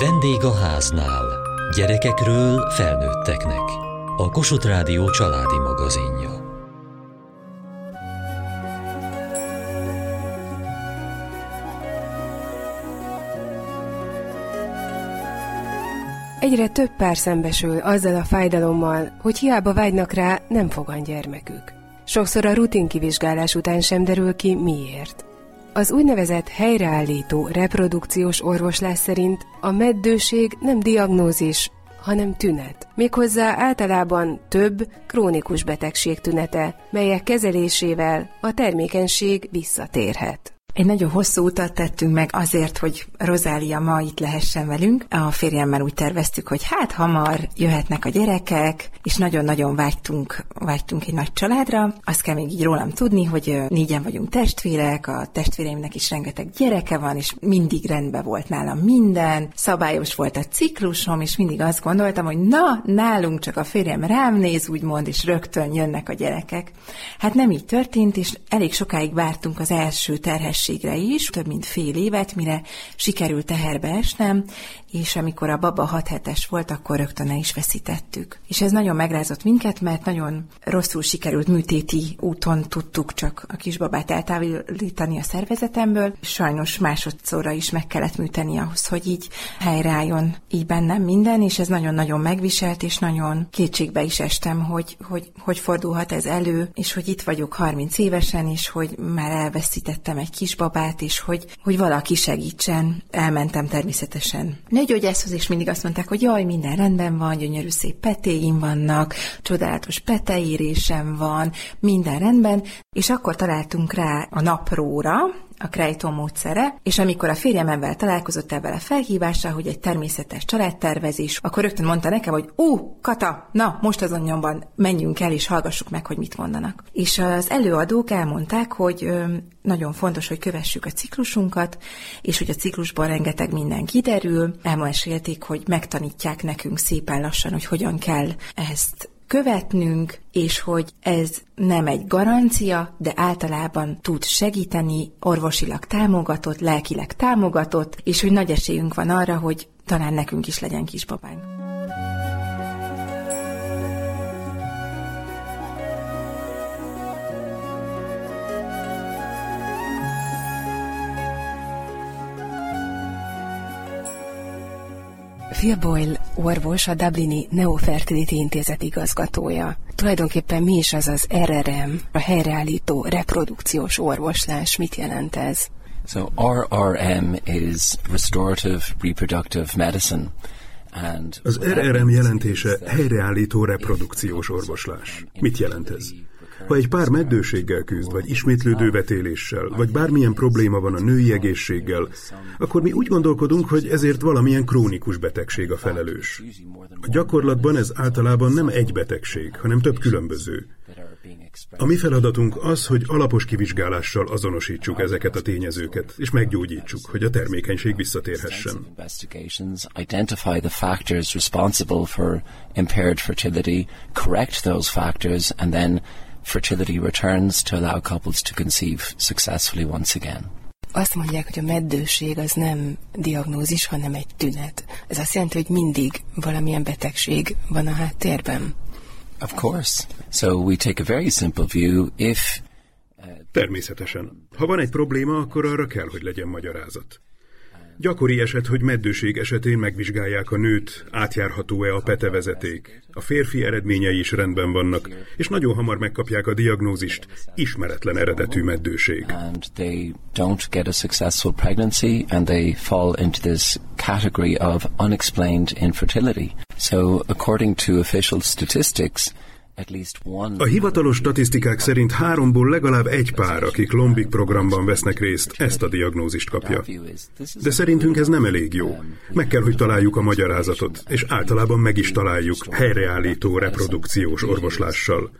Vendég a háznál. Gyerekekről felnőtteknek. A Kossuth Rádió családi magazinja. Egyre több pár szembesül azzal a fájdalommal, hogy hiába vágynak rá, nem fogan gyermekük. Sokszor a rutin kivizsgálás után sem derül ki, miért. Az úgynevezett helyreállító reprodukciós orvoslás szerint a meddőség nem diagnózis, hanem tünet. Méghozzá általában több krónikus betegség tünete, melyek kezelésével a termékenység visszatérhet. Egy nagyon hosszú utat tettünk meg azért, hogy Rozália ma itt lehessen velünk. A férjemmel úgy terveztük, hogy hát hamar jöhetnek a gyerekek, és nagyon-nagyon vágytunk, vágytunk egy nagy családra. Azt kell még így rólam tudni, hogy négyen vagyunk testvérek, a testvéreimnek is rengeteg gyereke van, és mindig rendben volt nálam minden, szabályos volt a ciklusom, és mindig azt gondoltam, hogy na, nálunk csak a férjem rám néz, úgymond, és rögtön jönnek a gyerekek. Hát nem így történt, és elég sokáig vártunk az első terhes terhességre is, több mint fél évet, mire sikerült teherbe esnem, és amikor a baba 6 hetes volt, akkor rögtön el is veszítettük. És ez nagyon megrázott minket, mert nagyon rosszul sikerült műtéti úton tudtuk csak a kisbabát eltávolítani a szervezetemből. Sajnos másodszorra is meg kellett műteni ahhoz, hogy így helyreálljon így bennem minden, és ez nagyon-nagyon megviselt, és nagyon kétségbe is estem, hogy, hogy, hogy fordulhat ez elő, és hogy itt vagyok 30 évesen, és hogy már elveszítettem egy kisbabát, és hogy, hogy valaki segítsen. Elmentem természetesen nőgyógyászhoz, és mindig azt mondták, hogy jaj, minden rendben van, gyönyörű szép petéim vannak, csodálatos peteérésem van, minden rendben, és akkor találtunk rá a napróra, a Krejtó módszere, és amikor a férjem ebben találkozott ebben a felhívással, hogy egy természetes családtervezés, akkor rögtön mondta nekem, hogy ú, Kata, na, most azon nyomban menjünk el, és hallgassuk meg, hogy mit mondanak. És az előadók elmondták, hogy ö, nagyon fontos, hogy kövessük a ciklusunkat, és hogy a ciklusban rengeteg minden kiderül. Elmesélték, hogy megtanítják nekünk szépen lassan, hogy hogyan kell ezt követnünk, és hogy ez nem egy garancia, de általában tud segíteni, orvosilag támogatott, lelkileg támogatott, és hogy nagy esélyünk van arra, hogy talán nekünk is legyen kisbabánk. Phil Boyle orvos, a Dublini Neofertility Intézet igazgatója. Tulajdonképpen mi is az az RRM, a helyreállító reprodukciós orvoslás? Mit jelent ez? So RRM is Restorative Reproductive Medicine. Az RRM jelentése helyreállító reprodukciós orvoslás. Mit jelent ez? Ha egy pár meddőséggel küzd, vagy ismétlődő vetéléssel, vagy bármilyen probléma van a női egészséggel, akkor mi úgy gondolkodunk, hogy ezért valamilyen krónikus betegség a felelős. A gyakorlatban ez általában nem egy betegség, hanem több különböző. A mi feladatunk az, hogy alapos kivizsgálással azonosítsuk ezeket a tényezőket, és meggyógyítsuk, hogy a termékenység visszatérhessen. Identify the factors responsible for impaired fertility, correct those factors, and then fertility returns to allow couples to conceive successfully once again. Azt mondják, hogy a meddőség az nem diagnózis, hanem egy tünet. Ez azt jelenti, hogy mindig valamilyen betegség van a háttérben. Of course. So we take a very simple view. If uh, Természetesen. Ha van egy probléma, akkor arra kell, hogy legyen magyarázat. Gyakori eset, hogy meddőség esetén megvizsgálják a nőt, átjárható-e a petevezeték. A férfi eredményei is rendben vannak, és nagyon hamar megkapják a diagnózist, ismeretlen eredetű meddőség. And they don't get a successful pregnancy, and they fall into this category of unexplained infertility. So, according to official statistics, a hivatalos statisztikák szerint háromból legalább egy pár, akik Lombik programban vesznek részt, ezt a diagnózist kapja. De szerintünk ez nem elég jó. Meg kell, hogy találjuk a magyarázatot, és általában meg is találjuk helyreállító reprodukciós orvoslással.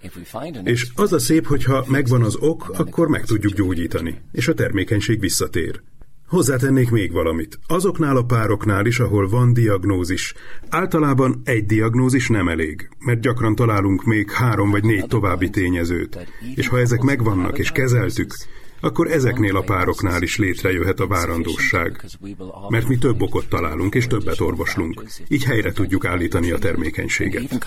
És az a szép, hogyha megvan az ok, akkor meg tudjuk gyógyítani, és a termékenység visszatér. Hozzátennék még valamit. Azoknál a pároknál is, ahol van diagnózis, általában egy diagnózis nem elég, mert gyakran találunk még három vagy négy további tényezőt. És ha ezek megvannak és kezeltük, akkor ezeknél a pároknál is létrejöhet a várandóság. Mert mi több okot találunk, és többet orvoslunk. Így helyre tudjuk állítani a termékenységet. Even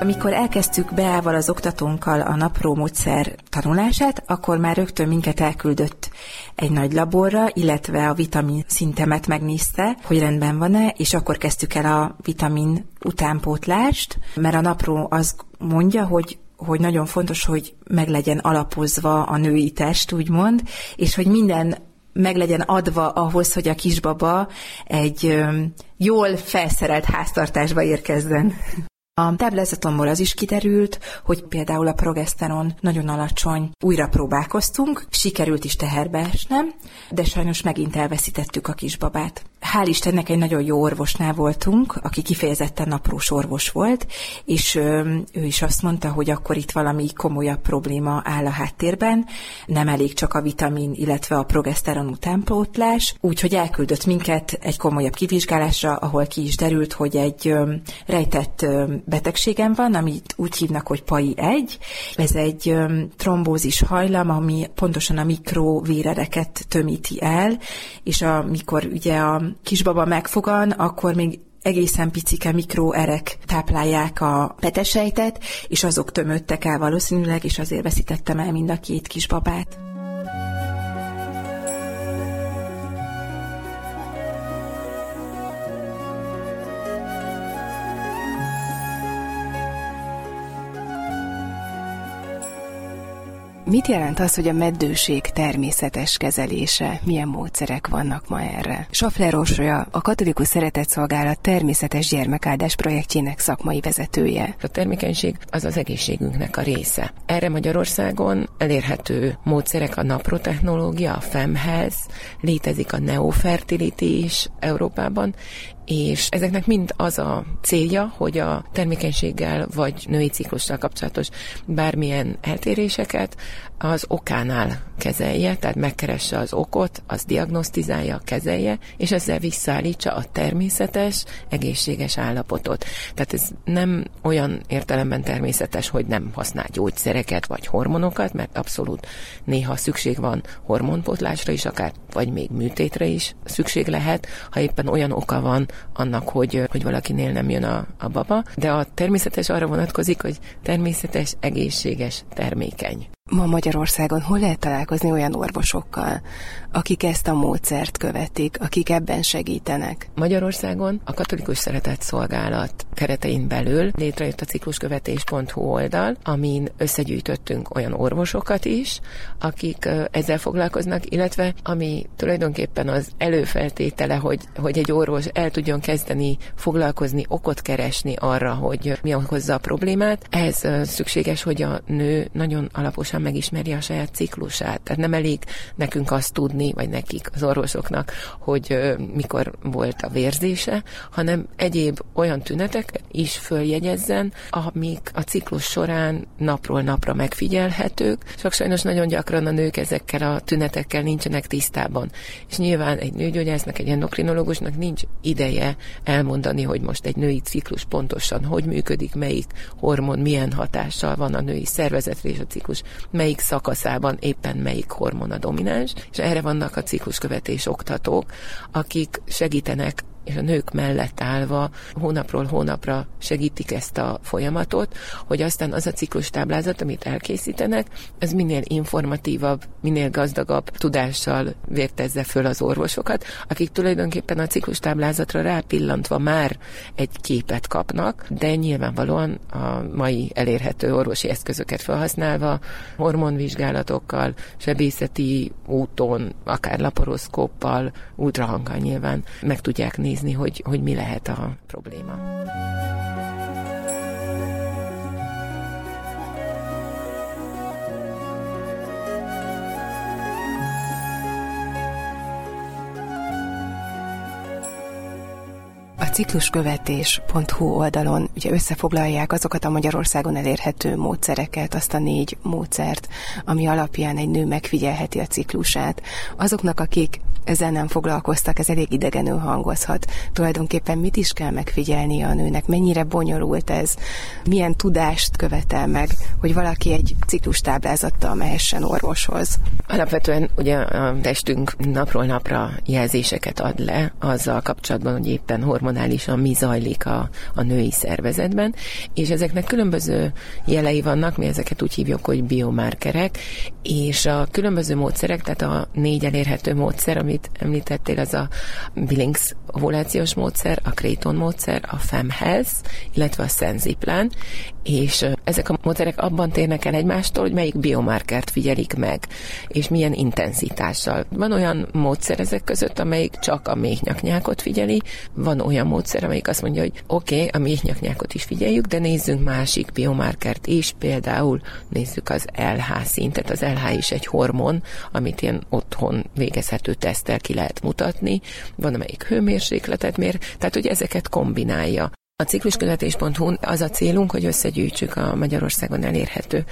Amikor elkezdtük Beával az oktatónkkal a napró módszer tanulását, akkor már rögtön minket elküldött egy nagy laborra, illetve a vitamin szintemet megnézte, hogy rendben van-e, és akkor kezdtük el a vitamin utánpótlást, mert a napró azt mondja, hogy hogy nagyon fontos, hogy meg legyen alapozva a női test, úgymond, és hogy minden meg legyen adva ahhoz, hogy a kisbaba egy jól felszerelt háztartásba érkezzen. A táblázatomból az is kiderült, hogy például a progeszteron nagyon alacsony. Újra próbálkoztunk, sikerült is teherbe esnem, de sajnos megint elveszítettük a kisbabát. Hál' Istennek egy nagyon jó orvosnál voltunk, aki kifejezetten naprós orvos volt, és ő is azt mondta, hogy akkor itt valami komolyabb probléma áll a háttérben, nem elég csak a vitamin, illetve a progeszteron utánpótlás, úgyhogy elküldött minket egy komolyabb kivizsgálásra, ahol ki is derült, hogy egy rejtett betegségem van, amit úgy hívnak, hogy PAI 1. Ez egy trombózis hajlam, ami pontosan a mikrovérereket tömíti el, és amikor ugye a kisbaba megfogan, akkor még egészen picike mikroerek táplálják a petesejtet, és azok tömöttek el valószínűleg, és azért veszítettem el mind a két kisbabát. Mit jelent az, hogy a meddőség természetes kezelése? Milyen módszerek vannak ma erre? Safler Orsolya, a Katolikus Szeretetszolgálat természetes gyermekáldás projektjének szakmai vezetője. A termékenység az az egészségünknek a része. Erre Magyarországon elérhető módszerek a naprotechnológia, a FEMHEZ, létezik a neofertility is Európában, és ezeknek mind az a célja, hogy a termékenységgel vagy női ciklussal kapcsolatos bármilyen eltéréseket az okánál kezelje, tehát megkeresse az okot, az diagnosztizálja, kezelje, és ezzel visszaállítsa a természetes, egészséges állapotot. Tehát ez nem olyan értelemben természetes, hogy nem használ gyógyszereket vagy hormonokat, mert abszolút néha szükség van hormonpotlásra is, akár vagy még műtétre is szükség lehet, ha éppen olyan oka van annak, hogy, hogy valakinél nem jön a, a baba, de a természetes arra vonatkozik, hogy természetes, egészséges, termékeny. Ma Magyarországon hol lehet találkozni olyan orvosokkal, akik ezt a módszert követik, akik ebben segítenek? Magyarországon a Katolikus Szeretett Szolgálat keretein belül létrejött a cikluskövetés.hu oldal, amin összegyűjtöttünk olyan orvosokat is, akik ezzel foglalkoznak, illetve ami tulajdonképpen az előfeltétele, hogy, hogy egy orvos el tudjon kezdeni foglalkozni, okot keresni arra, hogy mi okozza a problémát. Ez szükséges, hogy a nő nagyon alaposan pontosan megismeri a saját ciklusát. Tehát nem elég nekünk azt tudni, vagy nekik, az orvosoknak, hogy mikor volt a vérzése, hanem egyéb olyan tünetek is följegyezzen, amik a ciklus során napról napra megfigyelhetők, csak sajnos nagyon gyakran a nők ezekkel a tünetekkel nincsenek tisztában. És nyilván egy nőgyógyásznak, egy endokrinológusnak nincs ideje elmondani, hogy most egy női ciklus pontosan hogy működik, melyik hormon milyen hatással van a női szervezetre és a ciklus melyik szakaszában éppen melyik hormon a domináns, és erre vannak a cikluskövetés oktatók, akik segítenek és a nők mellett állva hónapról hónapra segítik ezt a folyamatot, hogy aztán az a ciklus táblázat, amit elkészítenek, az minél informatívabb, minél gazdagabb tudással vértezze föl az orvosokat, akik tulajdonképpen a ciklus táblázatra rápillantva már egy képet kapnak, de nyilvánvalóan a mai elérhető orvosi eszközöket felhasználva, hormonvizsgálatokkal, sebészeti úton, akár laparoszkóppal, ultrahanggal nyilván meg tudják nézni nézni, hogy, hogy mi lehet a probléma. cikluskövetés.hu oldalon ugye összefoglalják azokat a Magyarországon elérhető módszereket, azt a négy módszert, ami alapján egy nő megfigyelheti a ciklusát. Azoknak, akik ezzel nem foglalkoztak, ez elég idegenül hangozhat. Tulajdonképpen mit is kell megfigyelni a nőnek, mennyire bonyolult ez, milyen tudást követel meg, hogy valaki egy ciklustáblázattal mehessen orvoshoz. Alapvetően ugye a testünk napról napra jelzéseket ad le azzal kapcsolatban, hogy éppen hormonálisan mi zajlik a, a női szervezetben, és ezeknek különböző jelei vannak, mi ezeket úgy hívjuk, hogy biomarkerek, és a különböző módszerek, tehát a négy elérhető módszer, amit említettél, az a Billings ovulációs módszer, a Creighton módszer, a FemHealth, illetve a Senziplan, és ezek a módszerek abban térnek el egymástól, hogy melyik biomarkert figyelik meg, és milyen intenzitással. Van olyan módszer ezek között, amelyik csak a méhnyaknyákot figyeli, van olyan módszer, amelyik azt mondja, hogy oké, okay, a méhnyaknyákot is figyeljük, de nézzünk másik biomarkert is, például nézzük az LH szintet. Az LH is egy hormon, amit ilyen otthon végezhető tesztel ki lehet mutatni. Van, amelyik hőmérsékletet mér, tehát hogy ezeket kombinálja. A cikluskövetés.hu az a célunk, hogy összegyűjtsük a Magyarországon elérhető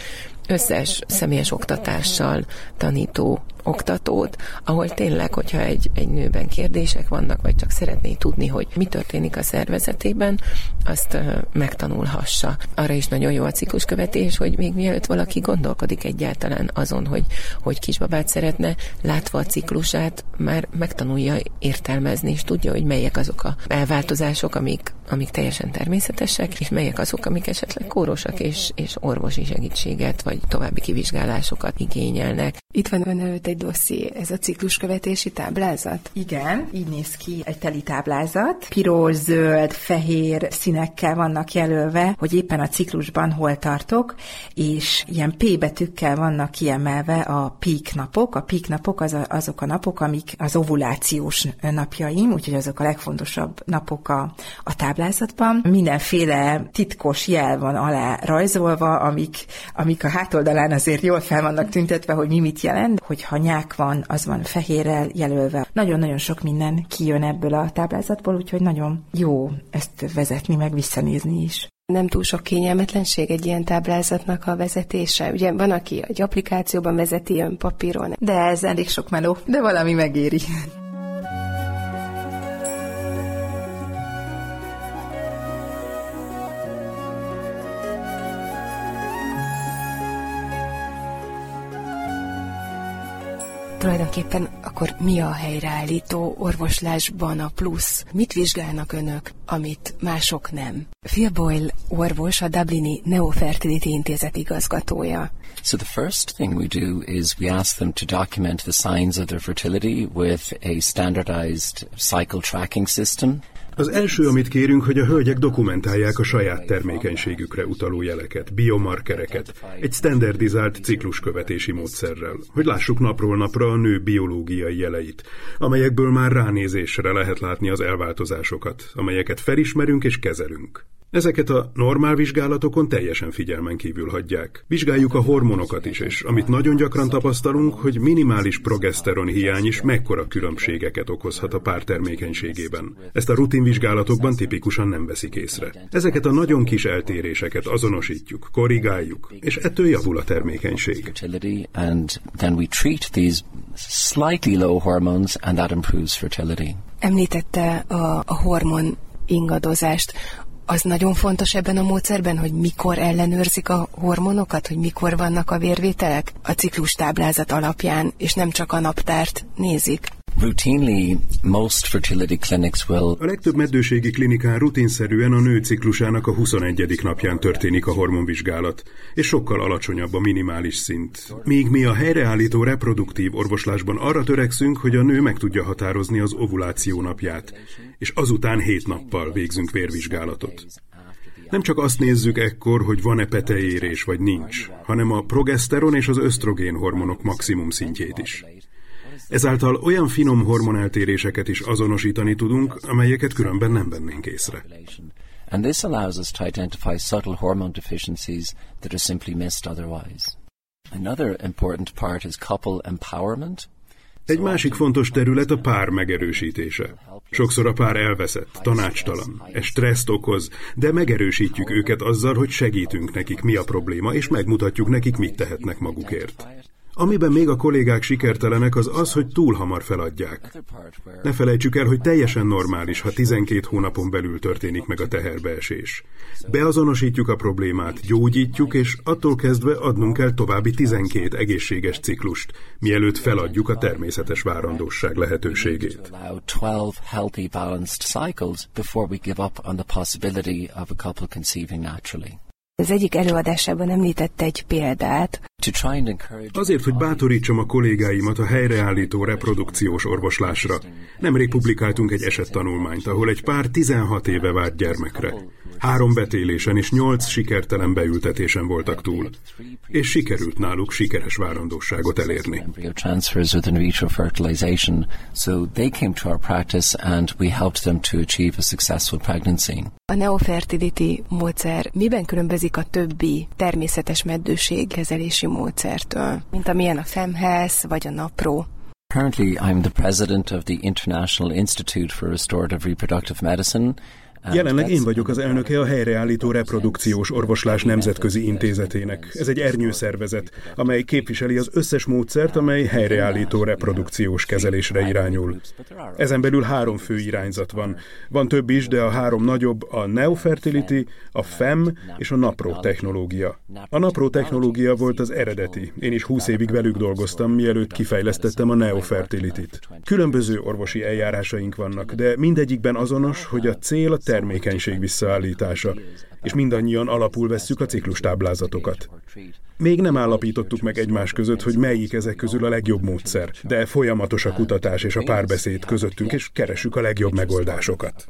összes személyes oktatással tanító oktatót, ahol tényleg, hogyha egy, egy nőben kérdések vannak, vagy csak szeretné tudni, hogy mi történik a szervezetében, azt megtanulhassa. Arra is nagyon jó a cikluskövetés, hogy még mielőtt valaki gondolkodik egyáltalán azon, hogy, hogy kisbabát szeretne, látva a ciklusát, már megtanulja értelmezni, és tudja, hogy melyek azok a elváltozások, amik, amik teljesen természetesek, és melyek azok, amik esetleg kórosak és, és orvosi segítséget, vagy további kivizsgálásokat igényelnek. Itt van ön előtt egy dosszi, ez a cikluskövetési táblázat? Igen, így néz ki egy teli táblázat. Piros, zöld, fehér színekkel vannak jelölve, hogy éppen a ciklusban hol tartok, és ilyen P betűkkel vannak kiemelve a peak napok. A peak napok az a, azok a napok, amik az ovulációs napjaim, úgyhogy azok a legfontosabb napok a, a táblázatban. Mindenféle titkos jel van alá rajzolva, amik, amik a hátoldalán azért jól fel vannak tüntetve, hogy mi mit jelent. Hogyha nyák van, az van fehérrel jelölve. Nagyon-nagyon sok minden kijön ebből a táblázatból, úgyhogy nagyon jó ezt vezetni, meg visszanézni is. Nem túl sok kényelmetlenség egy ilyen táblázatnak a vezetése. Ugye van, aki egy applikációban vezeti ön papíron. De ez elég sok meló, de valami megéri. Tulajdonképpen akkor mi a helyreállító orvoslásban a plusz? Mit vizsgálnak önök, amit mások nem? Phil Boyle orvos, a Dublini Neofertility Intézet igazgatója. So the first thing we do is we ask them to document the signs of their fertility with a standardized cycle tracking system. Az első, amit kérünk, hogy a hölgyek dokumentálják a saját termékenységükre utaló jeleket, biomarkereket, egy standardizált cikluskövetési módszerrel, hogy lássuk napról napra a nő biológiai jeleit, amelyekből már ránézésre lehet látni az elváltozásokat, amelyeket felismerünk és kezelünk. Ezeket a normál vizsgálatokon teljesen figyelmen kívül hagyják. Vizsgáljuk a hormonokat is, és amit nagyon gyakran tapasztalunk, hogy minimális progeszteron hiány is mekkora különbségeket okozhat a pár termékenységében. Ezt a rutinvizsgálatokban tipikusan nem veszik észre. Ezeket a nagyon kis eltéréseket azonosítjuk, korrigáljuk, és ettől javul a termékenység. Említette a, a hormon ingadozást az nagyon fontos ebben a módszerben, hogy mikor ellenőrzik a hormonokat, hogy mikor vannak a vérvételek a ciklus táblázat alapján, és nem csak a naptárt nézik. A legtöbb meddőségi klinikán rutinszerűen a nő ciklusának a 21. napján történik a hormonvizsgálat, és sokkal alacsonyabb a minimális szint. Míg mi a helyreállító reproduktív orvoslásban arra törekszünk, hogy a nő meg tudja határozni az ovuláció napját, és azután 7 nappal végzünk vérvizsgálatot. Nem csak azt nézzük ekkor, hogy van-e peteérés vagy nincs, hanem a progeszteron és az ösztrogén hormonok maximum szintjét is. Ezáltal olyan finom hormoneltéréseket is azonosítani tudunk, amelyeket különben nem vennénk észre. And this allows us to identify subtle hormone deficiencies that are simply missed otherwise. Another important part is couple empowerment. Egy másik fontos terület a pár megerősítése. Sokszor a pár elveszett, tanácstalan, ez stresszt okoz, de megerősítjük őket azzal, hogy segítünk nekik, mi a probléma, és megmutatjuk nekik, mit tehetnek magukért. Amiben még a kollégák sikertelenek, az az, hogy túl hamar feladják. Ne felejtsük el, hogy teljesen normális, ha 12 hónapon belül történik meg a teherbeesés. Beazonosítjuk a problémát, gyógyítjuk, és attól kezdve adnunk kell további 12 egészséges ciklust, mielőtt feladjuk a természetes várandóság lehetőségét. Az egyik előadásában említette egy példát. Azért, hogy bátorítsam a kollégáimat a helyreállító reprodukciós orvoslásra, nemrég publikáltunk egy esettanulmányt, ahol egy pár 16 éve várt gyermekre. Három betélésen és nyolc sikertelen beültetésen voltak túl, és sikerült náluk sikeres várandóságot elérni. A neofertility módszer miben különbözik a többi természetes meddőség kezelési módszertől, mint amilyen a FEMHES vagy a NAPRO? Currently, I'm the president of the International Institute for Restorative Reproductive Medicine, Jelenleg én vagyok az elnöke a Helyreállító Reprodukciós Orvoslás Nemzetközi Intézetének. Ez egy ernyőszervezet, amely képviseli az összes módszert, amely helyreállító reprodukciós kezelésre irányul. Ezen belül három fő irányzat van. Van több is, de a három nagyobb a Neofertility, a FEM és a NAPRO technológia. A NAPRO technológia volt az eredeti. Én is 20 évig velük dolgoztam, mielőtt kifejlesztettem a Neofertility-t. Különböző orvosi eljárásaink vannak, de mindegyikben azonos, hogy a cél a termékenység visszaállítása, és mindannyian alapul vesszük a ciklustáblázatokat. Még nem állapítottuk meg egymás között, hogy melyik ezek közül a legjobb módszer, de folyamatos a kutatás és a párbeszéd közöttünk, és keresünk a legjobb megoldásokat.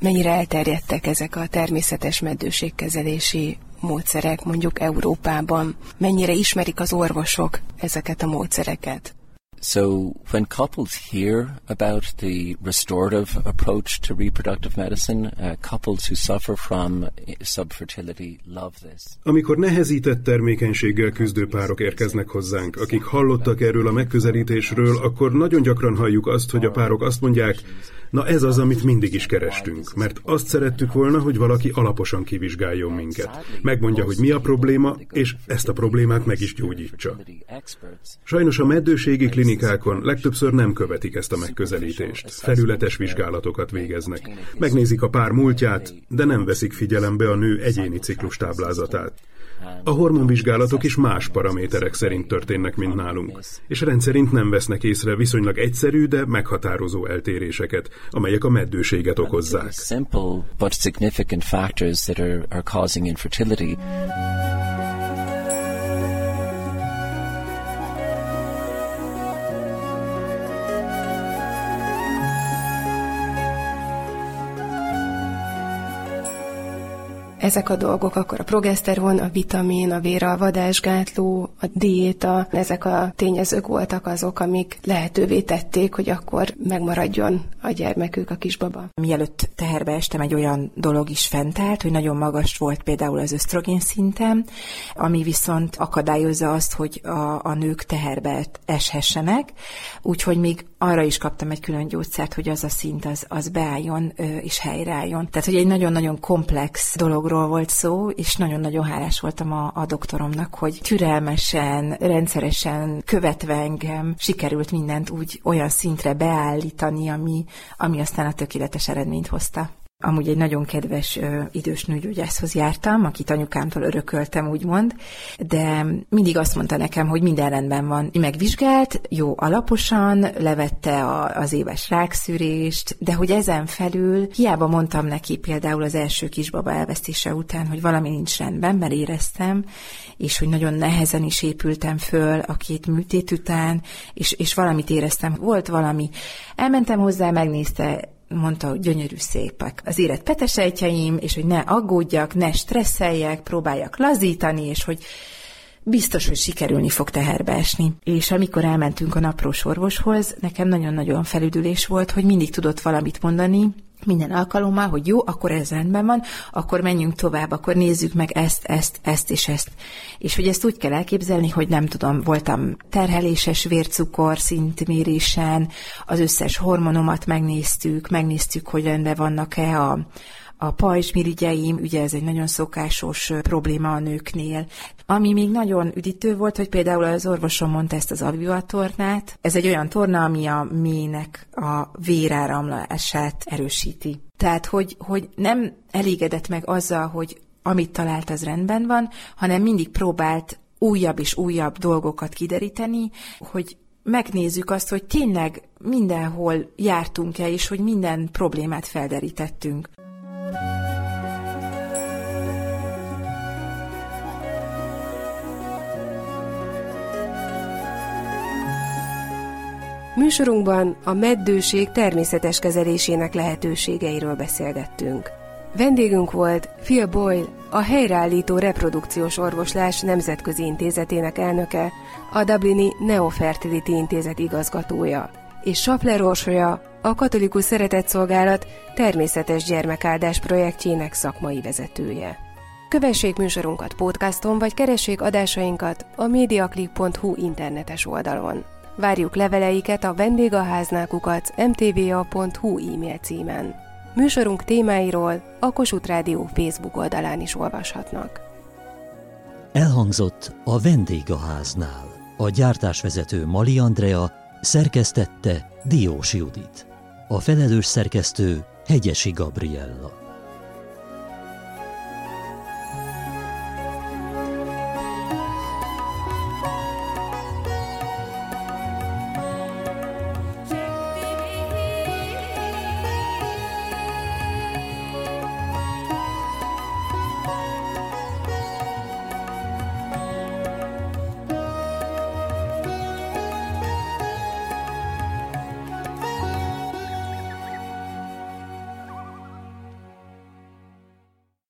Mennyire elterjedtek ezek a természetes meddőségkezelési módszerek mondjuk Európában? Mennyire ismerik az orvosok ezeket a módszereket? So when couples hear about the restorative approach to reproductive medicine, uh, couples who suffer from subfertility love this. Amikor nehezített termékenységgel küzdő párok érkeznek hozzánk, akik hallottak erről a megközelítésről, akkor nagyon gyakran halljuk azt, hogy a párok azt mondják, Na ez az, amit mindig is kerestünk, mert azt szerettük volna, hogy valaki alaposan kivizsgáljon minket. Megmondja, hogy mi a probléma, és ezt a problémát meg is gyógyítsa. Sajnos a meddőségi klinikákon legtöbbször nem követik ezt a megközelítést. Felületes vizsgálatokat végeznek. Megnézik a pár múltját, de nem veszik figyelembe a nő egyéni ciklustáblázatát. A hormonvizsgálatok is más paraméterek szerint történnek, mint nálunk, és rendszerint nem vesznek észre viszonylag egyszerű, de meghatározó eltéréseket, amelyek a meddőséget okozzák. Ezek a dolgok, akkor a progeszteron, a vitamin, a véralvadásgátló, a diéta, ezek a tényezők voltak azok, amik lehetővé tették, hogy akkor megmaradjon a gyermekük, a kisbaba. Mielőtt teherbe estem, egy olyan dolog is fent állt, hogy nagyon magas volt például az ösztrogén szintem, ami viszont akadályozza azt, hogy a, a nők teherbe eshessenek, úgyhogy még arra is kaptam egy külön gyógyszert, hogy az a szint az, az beálljon és helyreálljon. Tehát, hogy egy nagyon-nagyon komplex dologról volt szó, és nagyon-nagyon hálás voltam a, a doktoromnak, hogy türelmesen, rendszeresen követve engem sikerült mindent úgy olyan szintre beállítani, ami, ami aztán a tökéletes eredményt hozta. Amúgy egy nagyon kedves ö, idős nőgyógyászhoz jártam, akit anyukámtól örököltem, úgymond, de mindig azt mondta nekem, hogy minden rendben van. Megvizsgált, jó alaposan, levette a, az éves rákszűrést, de hogy ezen felül hiába mondtam neki például az első kisbaba elvesztése után, hogy valami nincs rendben, mert éreztem, és hogy nagyon nehezen is épültem föl a két műtét után, és, és valamit éreztem, volt valami. Elmentem hozzá, megnézte, mondta, hogy gyönyörű szépek az élet petesejtjeim, és hogy ne aggódjak, ne stresszeljek, próbáljak lazítani, és hogy biztos, hogy sikerülni fog teherbe esni. És amikor elmentünk a naprós orvoshoz, nekem nagyon-nagyon felüdülés volt, hogy mindig tudott valamit mondani, minden alkalommal, hogy jó, akkor ez rendben van, akkor menjünk tovább, akkor nézzük meg ezt, ezt, ezt és ezt. És hogy ezt úgy kell elképzelni, hogy nem tudom, voltam terheléses vércukor szintmérésen, az összes hormonomat megnéztük, megnéztük, hogy rendben vannak-e a, a pajzsmirigyeim, ugye ez egy nagyon szokásos probléma a nőknél. Ami még nagyon üdítő volt, hogy például az orvosom mondta ezt az avivatornát. Ez egy olyan torna, ami a mének a véráramlását erősíti. Tehát, hogy, hogy nem elégedett meg azzal, hogy amit talált, az rendben van, hanem mindig próbált újabb és újabb dolgokat kideríteni, hogy megnézzük azt, hogy tényleg mindenhol jártunk-e, és hogy minden problémát felderítettünk. Műsorunkban a meddőség természetes kezelésének lehetőségeiről beszélgettünk. Vendégünk volt Phil Boyle, a helyreállító reprodukciós orvoslás nemzetközi intézetének elnöke, a Dublini Neofertility Intézet igazgatója, és Sapler Orsolya, a Katolikus Szeretetszolgálat természetes gyermekáldás projektjének szakmai vezetője. Kövessék műsorunkat podcaston, vagy keressék adásainkat a mediaclick.hu internetes oldalon. Várjuk leveleiket a vendégháználkukat mtva.hu e-mail címen. Műsorunk témáiról a Kossuth Rádió Facebook oldalán is olvashatnak. Elhangzott a vendégháznál. A gyártásvezető Mali Andrea szerkesztette Diós Judit. A felelős szerkesztő Hegyesi Gabriella.